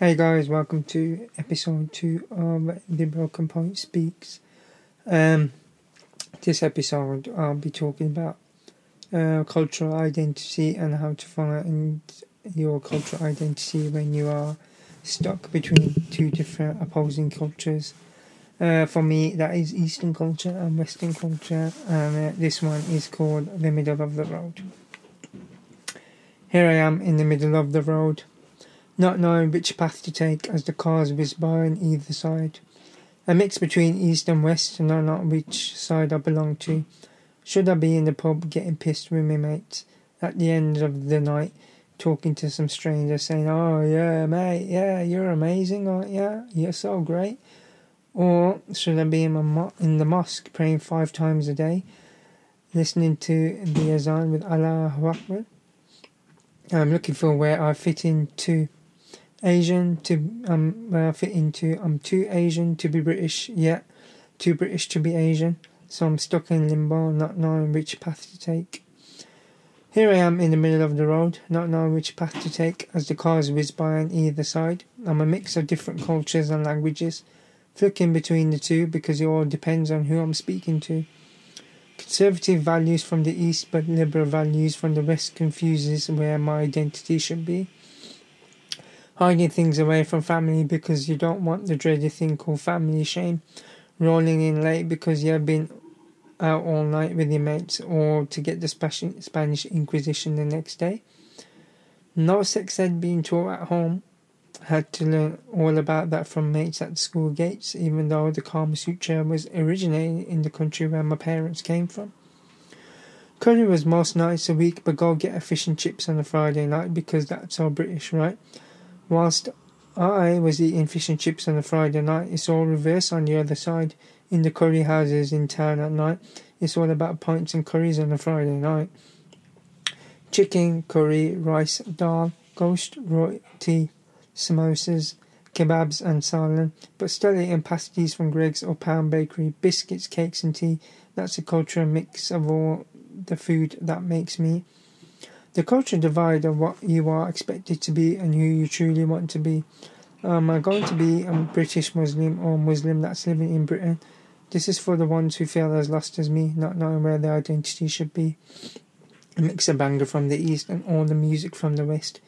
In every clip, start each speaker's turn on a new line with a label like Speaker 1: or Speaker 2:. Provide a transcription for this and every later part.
Speaker 1: Hey guys, welcome to episode two of The Broken Poet Speaks. Um, this episode, I'll be talking about uh, cultural identity and how to find your cultural identity when you are stuck between two different opposing cultures. Uh, for me, that is Eastern culture and Western culture, and uh, this one is called The Middle of the Road. Here I am in the middle of the road not knowing which path to take as the cars whiz by on either side. A mix between east and west, and I not which side I belong to. Should I be in the pub getting pissed with my mates at the end of the night, talking to some stranger saying, Oh, yeah, mate, yeah, you're amazing, aren't you? You're so great. Or should I be in, mo- in the mosque praying five times a day, listening to the azan with Allah Akbar? I'm looking for where I fit into Asian to um where I fit into. I'm too Asian to be British yet, too British to be Asian. So I'm stuck in limbo, not knowing which path to take. Here I am in the middle of the road, not knowing which path to take as the cars whiz by on either side. I'm a mix of different cultures and languages, flicking between the two because it all depends on who I'm speaking to. Conservative values from the east but liberal values from the west confuses where my identity should be hiding things away from family because you don't want the dreaded thing called family shame, rolling in late because you have been out all night with your mates, or to get the Spanish Inquisition the next day. No sex ed being taught at home. Had to learn all about that from mates at school gates, even though the Kama Sutra was originated in the country where my parents came from. Curry was most nights a week, but go get a fish and chips on a Friday night because that's so British, right? Whilst I was eating fish and chips on a Friday night, it's all reverse on the other side. In the curry houses in town at night, it's all about pints and curries on a Friday night. Chicken, curry, rice, dal, gosht, roti, samosas, kebabs and salad, but still eating pasties from Greggs or Pound Bakery, biscuits, cakes and tea. That's a cultural mix of all the food that makes me. The culture divide of what you are expected to be and who you truly want to be. Um, am I going to be a British Muslim or Muslim that's living in Britain? This is for the ones who feel as lost as me, not knowing where their identity should be. A mix of bhangra from the east and all the music from the west.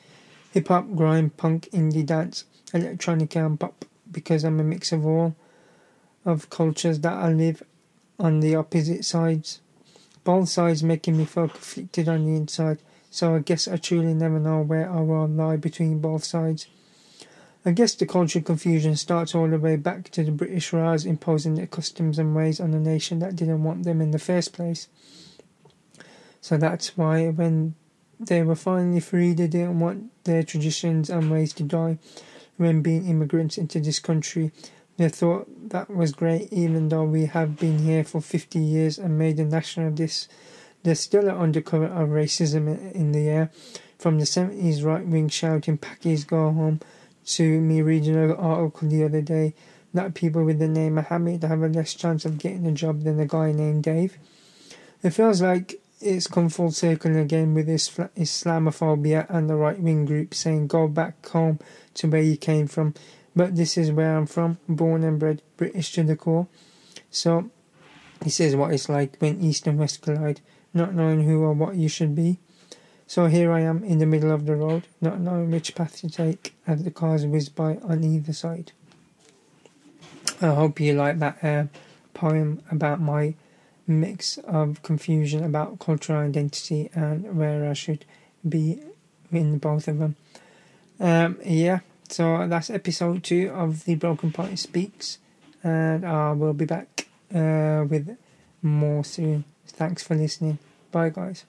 Speaker 1: Hip hop, grime, punk, indie dance, electronic and pop, because I'm a mix of all of cultures that I live on the opposite sides. Both sides making me feel conflicted on the inside so I guess I truly never know where I will lie between both sides. I guess the cultural confusion starts all the way back to the British Raj imposing their customs and ways on a nation that didn't want them in the first place. So that's why when they were finally free, they didn't want their traditions and ways to die. When being immigrants into this country, they thought that was great, even though we have been here for 50 years and made a national of this there's still an undercurrent of racism in the air, from the 70s right wing shouting Pakis go home to me reading an article the other day that people with the name Mohammed have a less chance of getting a job than a guy named Dave. It feels like it's come full circle again with Islamophobia and the right wing group saying go back home to where you came from. But this is where I'm from, born and bred British to the core. So, this is what it's like when East and West collide not knowing who or what you should be. So here I am in the middle of the road, not knowing which path to take as the cars whiz by on either side. I hope you like that uh, poem about my mix of confusion about cultural identity and where I should be in both of them. Um, yeah, so that's episode two of the Broken Poet Speaks, and I will be back uh, with more soon. Thanks for listening. Bye, guys.